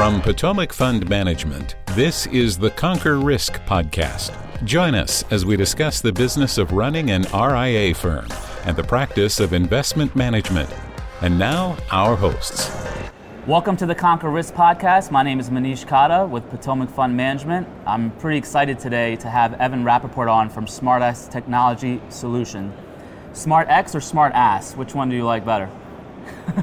From Potomac Fund Management, this is the Conquer Risk podcast. Join us as we discuss the business of running an RIA firm and the practice of investment management. And now, our hosts. Welcome to the Conquer Risk podcast. My name is Manish Khatta with Potomac Fund Management. I'm pretty excited today to have Evan Rapoport on from SMArtX Technology Solution. SMArtX or SmartAss? Which one do you like better? All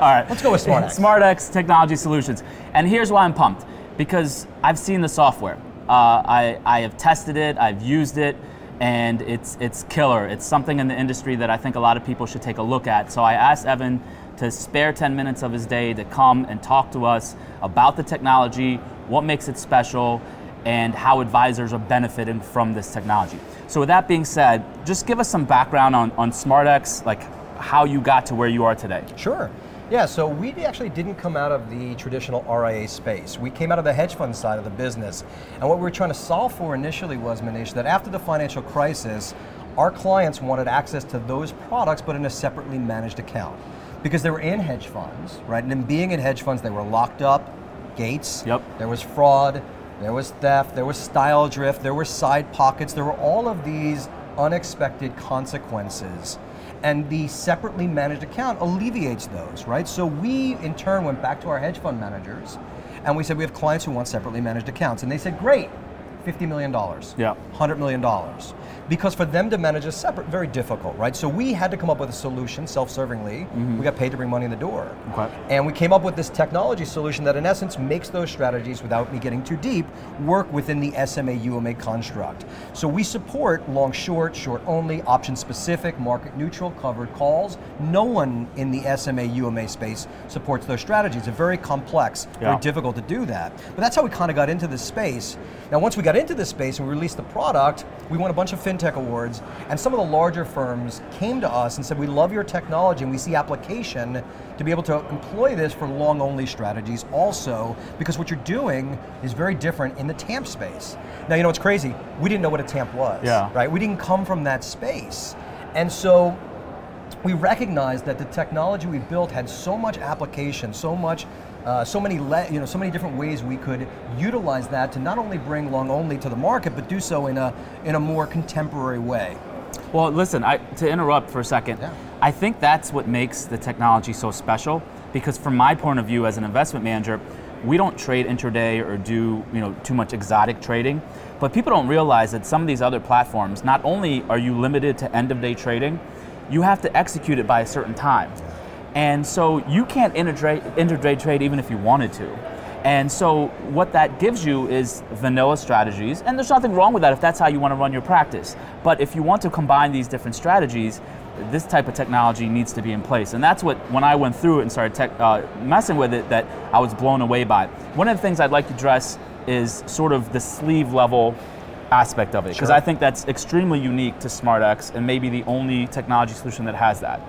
right. Let's go with SMArtX. SMArtX Technology Solutions. And here's why I'm pumped because I've seen the software. Uh, I, I have tested it, I've used it, and it's, it's killer. It's something in the industry that I think a lot of people should take a look at. So I asked Evan to spare 10 minutes of his day to come and talk to us about the technology, what makes it special, and how advisors are benefiting from this technology. So with that being said, just give us some background on, on SMArtX, like how you got to where you are today. Sure. Yeah, so we actually didn't come out of the traditional RIA space. We came out of the hedge fund side of the business. And what we were trying to solve for initially was, Manish, that after the financial crisis, our clients wanted access to those products but in a separately managed account. Because they were in hedge funds, right? And in being in hedge funds, they were locked up, gates, Yep. there was fraud, there was theft, there was style drift, there were side pockets, there were all of these unexpected consequences. And the separately managed account alleviates those, right? So we, in turn, went back to our hedge fund managers and we said, we have clients who want separately managed accounts. And they said, great, $50 million, Yeah. $100 million. Because for them to manage a separate, very difficult, right? So we had to come up with a solution self-servingly. Mm-hmm. We got paid to bring money in the door. Okay. And we came up with this technology solution that in essence makes those strategies, without me getting too deep, work within the SMA UMA construct. So we support long short, short only, option specific, market neutral, covered calls. No one in the SMA UMA space supports those strategies. They're very complex, Yeah. very difficult to do that. But that's how we kind of got into this space. Now, once we got into this space and we released the product, we won a bunch of fintech awards, and some of the larger firms came to us and said, "We love your technology, and we see application to be able to employ this for long-only strategies, also because what you're doing is very different in the TAMP space." Now, you know what's crazy? We didn't know what a TAMP was, Yeah. right? We didn't come from that space, and so we recognized that the technology we built had so much application, so much, uh, so many, le- you know, so many different ways we could utilize that to not only bring long only to the market, but do so in a in a more contemporary way. Well, listen, I, to interrupt for a second, Yeah. I think that's what makes the technology so special because from my point of view as an investment manager, we don't trade intraday or do, you know, too much exotic trading, but people don't realize that some of these other platforms, not only are you limited to end of day trading, you have to execute it by a certain time. And so you can't intraday, trade even if you wanted to. And so what that gives you is vanilla strategies, and there's nothing wrong with that if that's how you want to run your practice. But if you want to combine these different strategies, this type of technology needs to be in place. And that's what, when I went through it and started tech, uh, messing with it, that I was blown away by. One of the things I'd like to address is sort of the sleeve level aspect of it, because Sure. I think that's extremely unique to SMArtX and maybe the only technology solution that has that.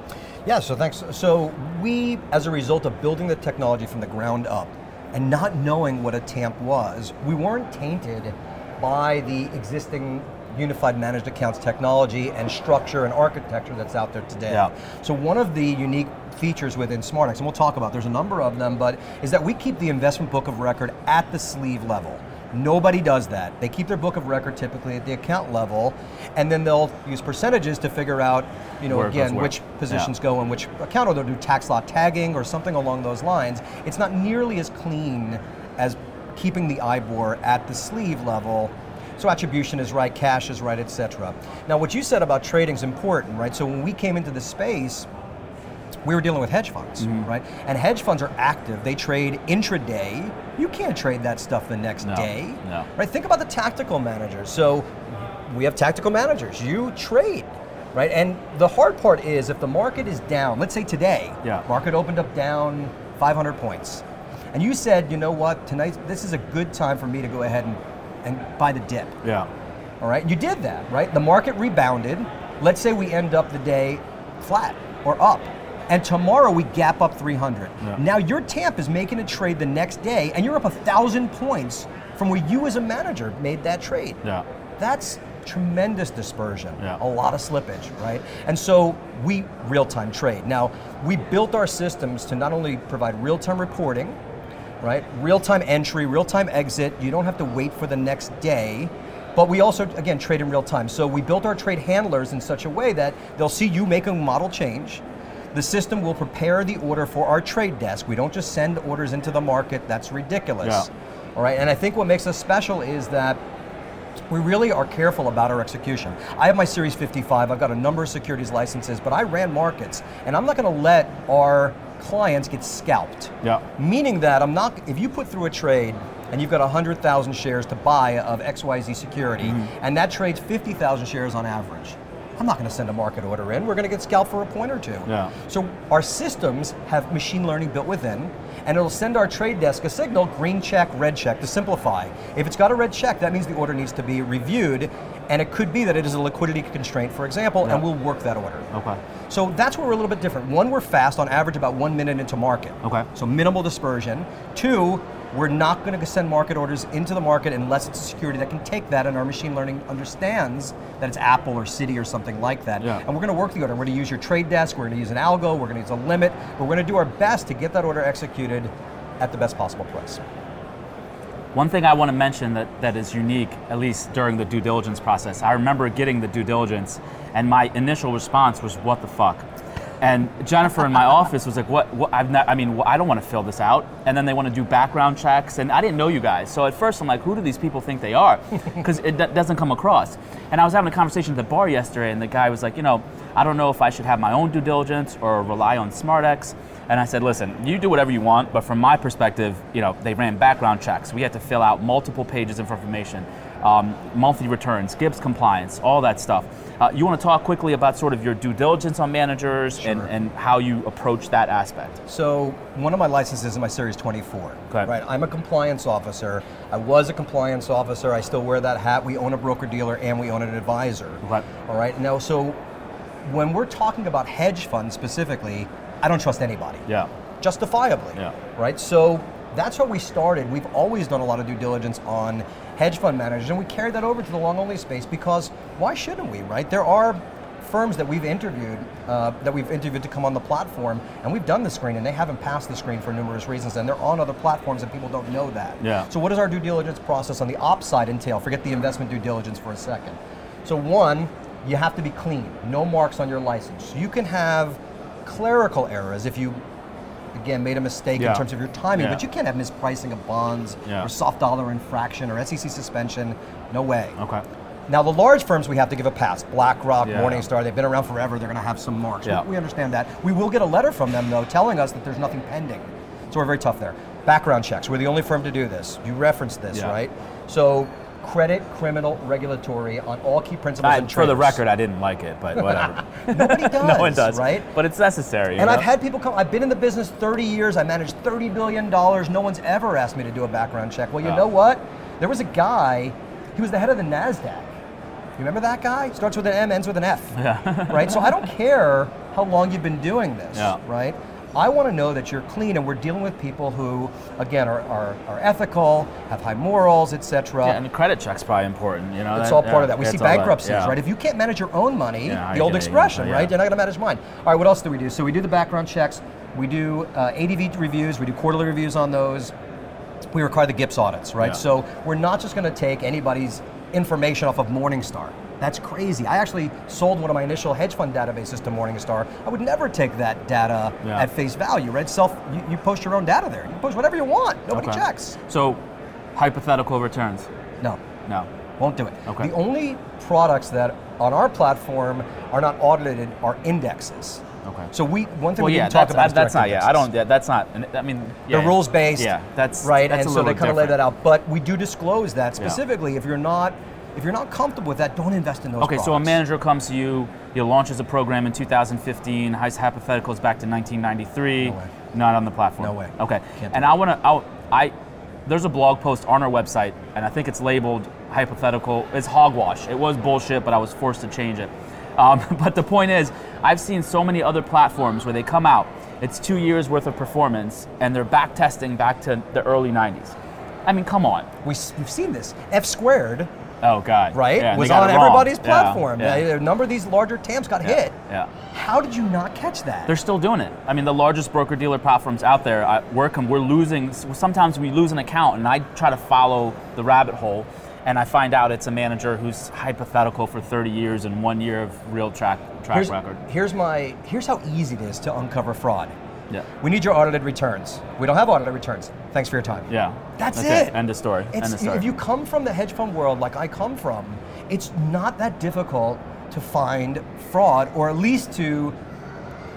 Yeah, so thanks. So we, as a result of building the technology from the ground up and not knowing what a TAMP was, we weren't tainted by the existing unified managed accounts technology and structure and architecture that's out there today. Yeah. So one of the unique features within SMArtX, and we'll talk about, there's a number of them, but is that we keep the investment book of record at the sleeve level. Nobody does that. They keep their book of record typically at the account level, and then they'll use percentages to figure out, you know, Where again, which positions Yeah. go in which account, or they'll do tax lot tagging or something along those lines. It's not nearly as clean as keeping the IBOR at the sleeve level. So attribution is right, cash is right, etc. Now, what you said about trading is important, right? So when we came into the space, we were dealing with hedge funds, Mm-hmm. right? And hedge funds are active. They trade intraday. You can't trade that stuff the next No, day. no. Right? Think about the tactical managers. So we have tactical managers. You trade, right? And the hard part is if the market is down, let's say today, Yeah. market opened up down 500 points. And you said, you know what, tonight this is a good time for me to go ahead and, and buy the dip. Yeah. All right, you did that, right? The market rebounded. Let's say we end up the day flat or up. And tomorrow we gap up 300. Yeah. Now your TAMP is making a trade the next day and you're up a thousand points from where you as a manager made that trade. Yeah. That's tremendous dispersion, Yeah. a lot of slippage, right? And so we real time trade. Now, we built our systems to not only provide real time reporting, right? Real time entry, real time exit. You don't have to wait for the next day. But we also, again, trade in real time. So we built our trade handlers in such a way that they'll see you make a model change. The system will prepare the order for our trade desk. We don't just send orders into the market, that's ridiculous. Yeah. All right, and I think what makes us special is that we really are careful about our execution. I have my Series 55, I've got a number of securities licenses, but I ran markets, and I'm not going to let our clients get scalped. Yeah. Meaning that I'm not, if you put through a trade and you've got 100,000 shares to buy of XYZ security, Mm-hmm. and that trades 50,000 shares on average, I'm not going to send a market order in. We're going to get scalped for a point or two. Yeah. So our systems have machine learning built within, and it'll send our trade desk a signal, green check, red check, to simplify. If it's got a red check, that means the order needs to be reviewed, and it could be that it is a liquidity constraint, for example, and we'll work that order. Okay. So that's where we're a little bit different. One, we're fast, on average about one minute into market. Okay. So minimal dispersion. Two, we're not going to send market orders into the market unless it's a security that can take that, and our machine learning understands that it's Apple or Citi or something like that. Yeah. And we're going to work the order. We're going to use your trade desk. We're going to use an algo. We're going to use a limit. But we're going to do our best to get that order executed at the best possible price. One thing I want to mention that, that is unique, at least during the due diligence process, I remember getting the due diligence, and my initial response was, "What the fuck." And Jennifer in my office was like, "What? what I've not. I mean, I don't want to fill this out." And then they want to do background checks, and I didn't know you guys. So at first, I'm like, "Who do these people think they are?" Because it d- doesn't come across. And I was having a conversation at the bar yesterday, and the guy was like, "You know, I don't know if I should have my own due diligence or rely on SMArtX." And I said, listen, you do whatever you want, but from my perspective, you know, they ran background checks. We had to fill out multiple pages of information, um, monthly returns, GIPS compliance, all that stuff. Uh, you want to talk quickly about sort of your due diligence on managers and, Sure. and how you approach that aspect. So one of my licenses is my Series 24. Okay. Right. I'm a compliance officer. I was a compliance officer. I still wear that hat. We own a broker dealer and we own an advisor. Okay. All right. Now, so when we're talking about hedge funds specifically, I don't trust anybody. Yeah. Justifiably. Yeah. Right. So that's how we started. We've always done a lot of due diligence on hedge fund managers, and we carried that over to the long only space because why shouldn't we? Right. There are firms that we've interviewed uh, that we've interviewed to come on the platform, and we've done the screen, and they haven't passed the screen for numerous reasons, and they're on other platforms, and people don't know that. Yeah. So what does our due diligence process on the ops side entail? Forget the investment due diligence for a second. So one, you have to be clean, no marks on your license. You can have clerical errors if you again made a mistake Yeah. in terms of your timing, Yeah. but you can't have mispricing of bonds Yeah. or soft dollar infraction or SEC suspension. No way. Okay. Now, the large firms we have to give a pass. BlackRock. Morningstar, they've been around forever. They're going to have some marks. We, we understand that. We will get a letter from them, though, telling us that there's nothing pending. So we're very tough there. Background checks. We're the only firm to do this. You referenced this, right? So credit, criminal, regulatory on all key principles I, and for the record, I didn't like it, but whatever. Nobody does, no one does. right? But it's necessary. And know? I've had people come. I've been in the business 30 years. I managed 30 billion dollars. No one's ever asked me to do a background check. Well, you Oh. know what? There was a guy. He was the head of the Nasdaq. You remember that guy? Starts with an M, ends with an F. Yeah. right. So I don't care how long you've been doing this. Yeah. Right. I want to know that you're clean, and we're dealing with people who, again, are, are, are ethical, have high morals, etc. yeah, and the credit check's probably important. You know, It's that- all part yeah, of that. We see all that, bankruptcies, yeah. right? If you can't manage your own money, Yeah, the old it, expression, yeah. right? You're not going to manage mine. All right, what else do we do? So we do the background checks. We do uh, ADV reviews. We do quarterly reviews on those. We require the GIPS audits, right? So we're not just going to take anybody's information off of Morningstar. That's crazy. I actually sold one of my initial hedge fund databases to Morningstar. I would never take that data Yeah. at face value, right? Self, you, you post your own data there. You post whatever you want. Nobody Okay. checks. So, hypothetical returns. No. No. Won't do it. Okay. The only products that on our platform are not audited are indexes. Okay. So we one thing Well, we yeah, didn't talk about is that's not. Yeah, I don't. Yeah, that's not. I mean, yeah, They're rules based. Yeah, that's right, That's and so they kind of lay that out. But we do disclose that Yeah. specifically. If you're not if you're not comfortable with that, don't invest in those. Okay, so a manager comes to you, he launches a program in 2015, has hypotheticals back to 1993, No way. not on the platform. No way. Okay, Can't and I want to, I, there's a blog post on our website, and I think it's labeled hypothetical. It's hogwash. It was bullshit, but I was forced to change it. Um, but the point is, I've seen so many other platforms where they come out, it's two years worth of performance, and they're back testing back to the early 90s. I mean, come on. We, have seen this. F squared Oh God. right? Yeah, was on wrong. everybody's Yeah, platform. yeah. A number of these larger TAMPs got Yeah, hit. yeah. How did you not catch that? They're still doing it. I mean, the largest broker dealer platforms out there, I work them. We're losing. Sometimes we lose an account, and I try to follow the rabbit hole, and I find out it's a manager who's hypothetical for 30 years and one year of real track track here's, record. here's my here's how easy it is to uncover fraud. Yeah. We need your audited returns. We don't have audited returns. Thanks for your time. Yeah. That's it. End of story. It's, End of story. If you come from the hedge fund world like I come from, it's not that difficult to find fraud or at least to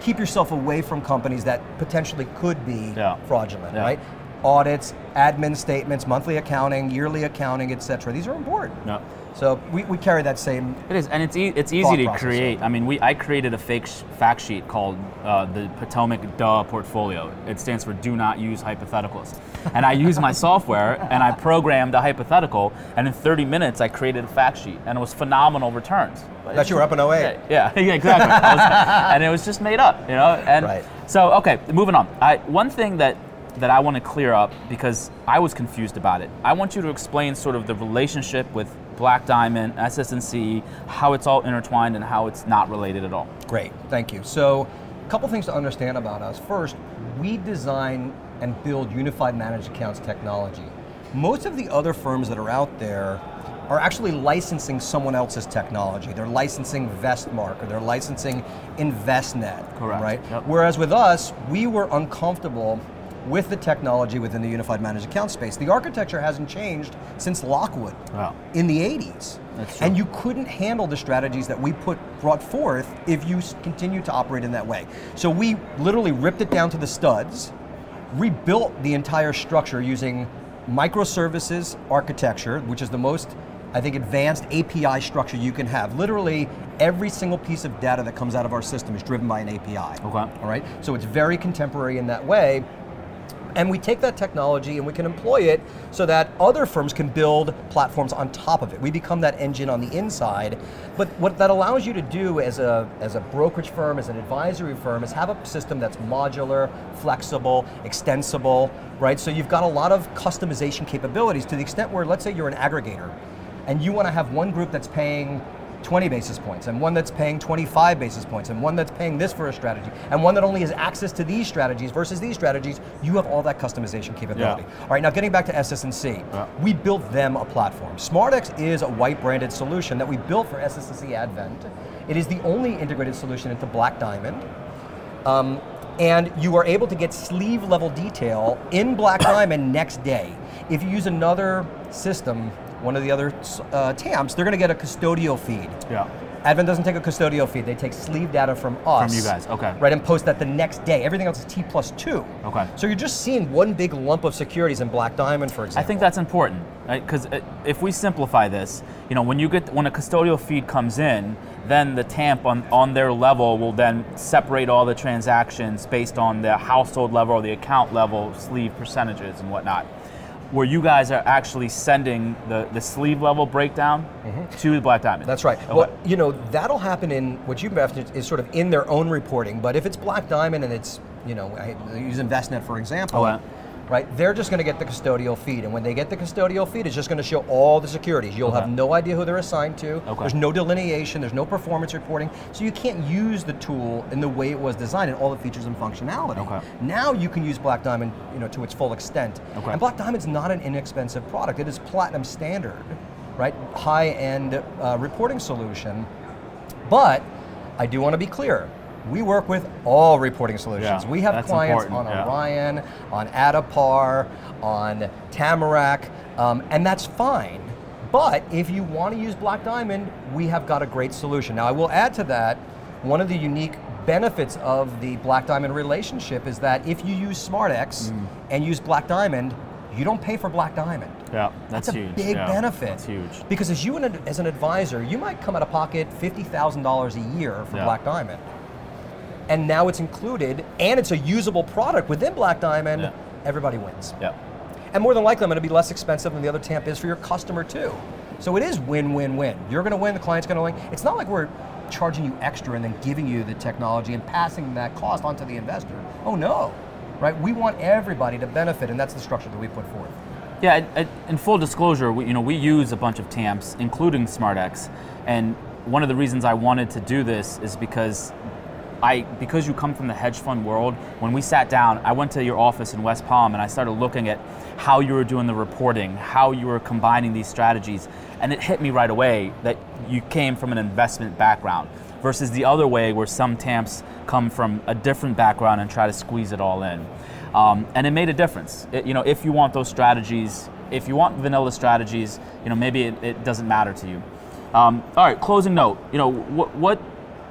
keep yourself away from companies that potentially could be Yeah. fraudulent, Yeah. right? Audits, admin statements, monthly accounting, yearly accounting, etc. These are important. No. So we, we carry that same It is, and it's e- it's easy to process, create. I mean, we I created a fake sh- fact sheet called uh, the Potomac DUH portfolio. It stands for Do Not Use Hypotheticals, and I used my software and I programmed a hypothetical, and in 30 minutes I created a fact sheet, and it was phenomenal returns. that you were up in 08. Yeah, yeah, exactly. Was- and it was just made up, you know. And Right. so, okay, moving on. I, one thing that that I want to clear up because I was confused about it. I want you to explain sort of the relationship with Black Diamond, SS&C, how it's all intertwined, and how it's not related at all. Great, thank you. So, a couple things to understand about us. First, we design and build unified managed accounts technology. Most of the other firms that are out there are actually licensing someone else's technology. They're licensing Vestmark or they're licensing Envestnet. Correct. Right? Yep. Whereas with us, we were uncomfortable with the technology within the unified managed account space. The architecture hasn't changed since Lockwood Wow. in the 80s. And you couldn't handle the strategies that we put brought forth if you continue to operate in that way. So we literally ripped it down to the studs, rebuilt the entire structure using microservices architecture, which is the most I think advanced API structure you can have. Literally every single piece of data that comes out of our system is driven by an API. Okay. All right? So it's very contemporary in that way. And we take that technology and we can employ it so that other firms can build platforms on top of it. We become that engine on the inside. But what that allows you to do as a, as a brokerage firm, as an advisory firm, is have a system that's modular, flexible, extensible, right? So you've got a lot of customization capabilities to the extent where, let's say you're an aggregator and you want to have one group that's paying 20 basis points and one that's paying 25 basis points and one that's paying this for a strategy and one that only has access to these strategies versus these strategies you have all that customization capability Yeah. all right now getting back to ss&c Yeah. we built them a platform SMArtX is a white branded solution that we built for ss&c advent it is the only integrated solution into black diamond um, and you are able to get sleeve level detail in Black Diamond next day. If you use another system, one of the other uh, TAMPs, they're going to get a custodial feed. Yeah. Advent doesn't take a custodial feed; they take sleeve data from us. From you guys, okay. Right, and post that the next day. Everything else is T plus two. Okay. So you're just seeing one big lump of securities in Black Diamond, for example. I think that's important, Because if we simplify this, you know, when you get when a custodial feed comes in, then the TAMP on, on their level will then separate all the transactions based on the household level or the account level, sleeve percentages and whatnot. Where you guys are actually sending the, the sleeve level breakdown to the Black Diamond. Mm-hmm. That's right. Okay. Well, you know, that'll happen in what you've mentioned is sort of in their own reporting. But if it's Black Diamond and it's, you know, I use Envestnet for example, Okay. Right? They're just going to get the custodial feed, and when they get the custodial feed, it's just going to show all the securities. You'll have no idea who they're assigned to. Okay. There's no delineation. There's no performance reporting. So you can't use the tool in the way it was designed and all the features and functionality. Okay. Now you can use Black Diamond, you know, to its full extent. Okay. And Black Diamond's not an inexpensive product. It is platinum standard, right? High-end uh, reporting solution. But I do want to be clear. We work with all reporting solutions. Yeah, we have clients important, on yeah. Orion, on Addepar, on Tamarack, um, and that's fine. But if you want to use Black Diamond, we have got a great solution. Now, I will add to that one of the unique benefits of the Black Diamond relationship is that if you use SMArtX Mm. and use Black Diamond, you don't pay for Black Diamond. yeah, that's, That's, a huge. big yeah, benefit. That's huge. Because as you an- as an advisor, you might come out of pocket fifty thousand dollars a year for. Black Diamond, and now it's included, and it's a usable product within Black Diamond. Yeah. Everybody wins, Yeah. and more than likely, I'm going to be less expensive than the other TAMP is for your customer too. So it is win-win-win. You're going to win, the client's going to win. It's not like we're charging you extra and then giving you the technology and passing that cost onto the investor. Oh no, right? We want everybody to benefit, and that's the structure that we put forth. Yeah, I- I- in full disclosure, we, you know, we use a bunch of TAMPs, including SMArtX, and one of the reasons I wanted to do this is because I, because you come from the hedge fund world, when we sat down, I went to your office in West Palm and I started looking at how you were doing the reporting, how you were combining these strategies, and it hit me right away that you came from an investment background versus the other way where some TAMPs come from a different background and try to squeeze it all in. Um, and it made a difference. It- you know, if you want those strategies, if you want vanilla strategies, you know, maybe it, it doesn't matter to you. Um, all right, closing note. You know, what what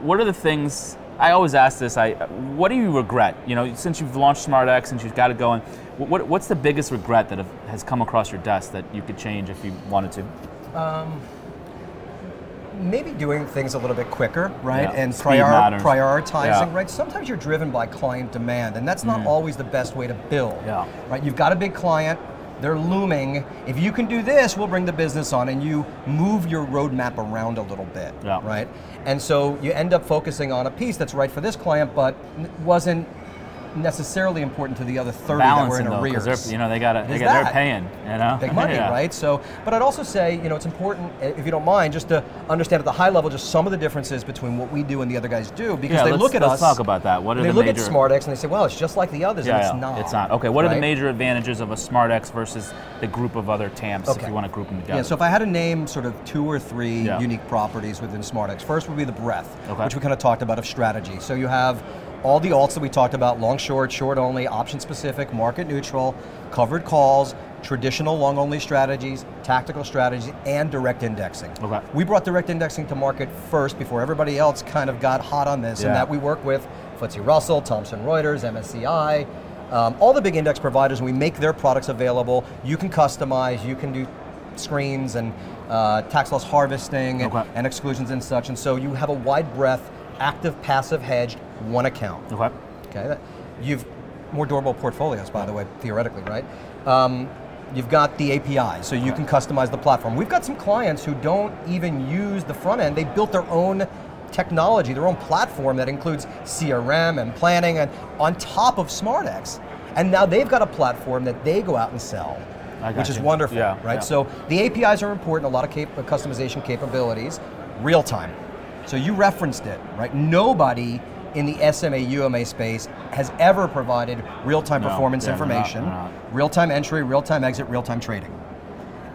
what are the things? I always ask this. I what do you regret? You know, since you've launched SMArtX, since you've got it going, what, what what's the biggest regret that have, has come across your desk that you could change if you wanted to? maybe doing things a little bit quicker, right? Yeah, And prior, prioritizing, Yeah. Mm. right? Sometimes you're driven by client demand, and that's not always the best way to build. Yeah. Right? You've got a big client, they're looming. If you can do this, we'll bring the business on, and you move your roadmap around a little bit, Yeah. right? And so you end up focusing on a piece that's right for this client, but wasn't necessarily important to the other 30 that were Balancing in though, arrears. they're you know they got to they got, they're paying. You know, big money, Yeah. right? So, but I'd also say, you know, it's important, if you don't mind, just to understand at the high level just some of the differences between what we do and the other guys do, because Yeah, they look at us. talk about that. What are they the look major- at SMArtX and they say, well, it's just like the others, Yeah, and it's yeah, not. It's not. Okay, what are the major advantages of a SMArtX versus the group of other TAMPs if you want to group them together? Yeah, so if I had to name sort of two or three unique properties within SMArtX, first would be the breadth, Okay. which we kind of talked about of strategy. So you have all the alts that we talked about, long short, short only, option specific, market neutral, covered calls, traditional long only strategies, tactical strategies, and direct indexing. Okay. We brought direct indexing to market first before everybody else kind of got hot on this, Yeah. and that we work with FTSE Russell, Thomson Reuters, MSCI, um, all the big index providers, and we make their products available. You can customize, you can do screens and uh, tax loss harvesting and, Okay. and exclusions and such, and so you have a wide breadth, active, passive, hedged, one account. okay. Okay, that, you've more durable portfolios, by the way, theoretically, right? Um, you've got the API, so you can customize the platform. We've got some clients who don't even use the front end; they built their own technology, their own platform that includes CRM and planning, and on top of SMArtX. And now they've got a platform that they go out and sell, which is wonderful, Yeah, right? yeah. So the APIs are important, a lot of cap- customization capabilities, real time. So you referenced it, right? Nobody in the SMA UMA space has ever provided real-time No, performance yeah, information, real-time entry, real-time exit, real-time trading.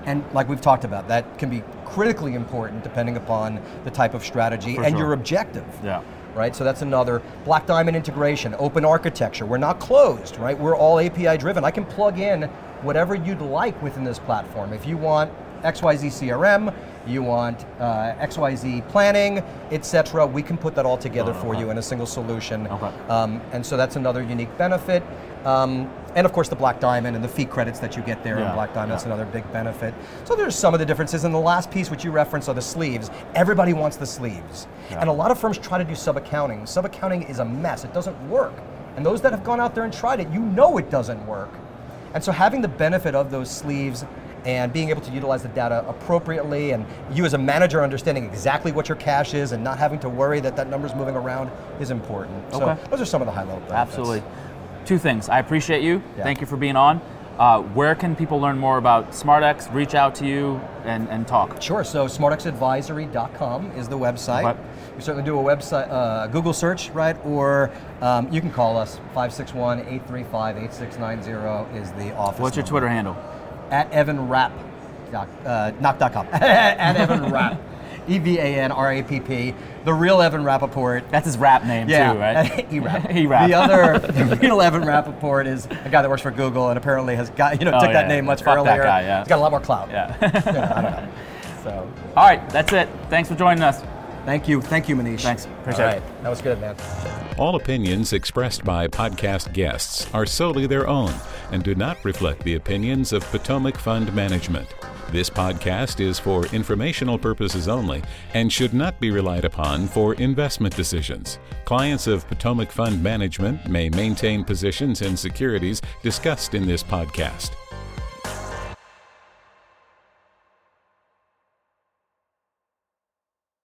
And like we've talked about, that can be critically important depending upon the type of strategy For and sure. your objective. Yeah. Right, so that's another black diamond integration, open architecture. We're not closed, right? We're all API driven. I can plug in whatever you'd like within this platform. If you want XYZ CRM, you want uh, XYZ planning, etc., we can put that all together Oh, for you in a single solution. Okay. Um, and so that's another unique benefit. Um, and of course, the Black Diamond and the fee credits that you get there Yeah, in Black Diamond, that's yeah. another big benefit. So there's some of the differences. And the last piece, which you referenced, are the sleeves. Everybody wants the sleeves. Yeah. And a lot of firms try to do sub accounting. Sub accounting is a mess, it doesn't work. And those that have gone out there and tried it, you know it doesn't work. And so having the benefit of those sleeves and being able to utilize the data appropriately and you as a manager understanding exactly what your cash is and not having to worry that that number's moving around is important. Okay. So those are some of the high level benefits. Absolutely. Two things. I appreciate you. Yeah. Thank you for being on. Uh, where can people learn more about SMArtX, reach out to you, and, and talk? Sure. So smartxadvisory.com is the website. Okay. We certainly do a website, uh, Google search, right? Or um, you can call us 561-835-8690 is the office. What's your number. Twitter handle? At Evan Rapp. Doc, uh, not dot com. at Evan Rapp. E V A N R A P P. The real Evan Rapoport. That's his rap name Yeah, too, right? E-Rap. E-Rap. The other, the real Evan Rapoport is a guy that works for Google and apparently has got, you know, Oh, took that name much Fuck that earlier. guy, yeah. He's got a lot more clout. Yeah. Yeah, I don't know. So, All right, that's it. Thanks for joining us. thank you. Thank you, Manish. Thanks. Appreciate All it. right. That was good, man. All opinions expressed by podcast guests are solely their own and do not reflect the opinions of Potomac Fund Management. This podcast is for informational purposes only and should not be relied upon for investment decisions. Clients of Potomac Fund Management may maintain positions in securities discussed in this podcast.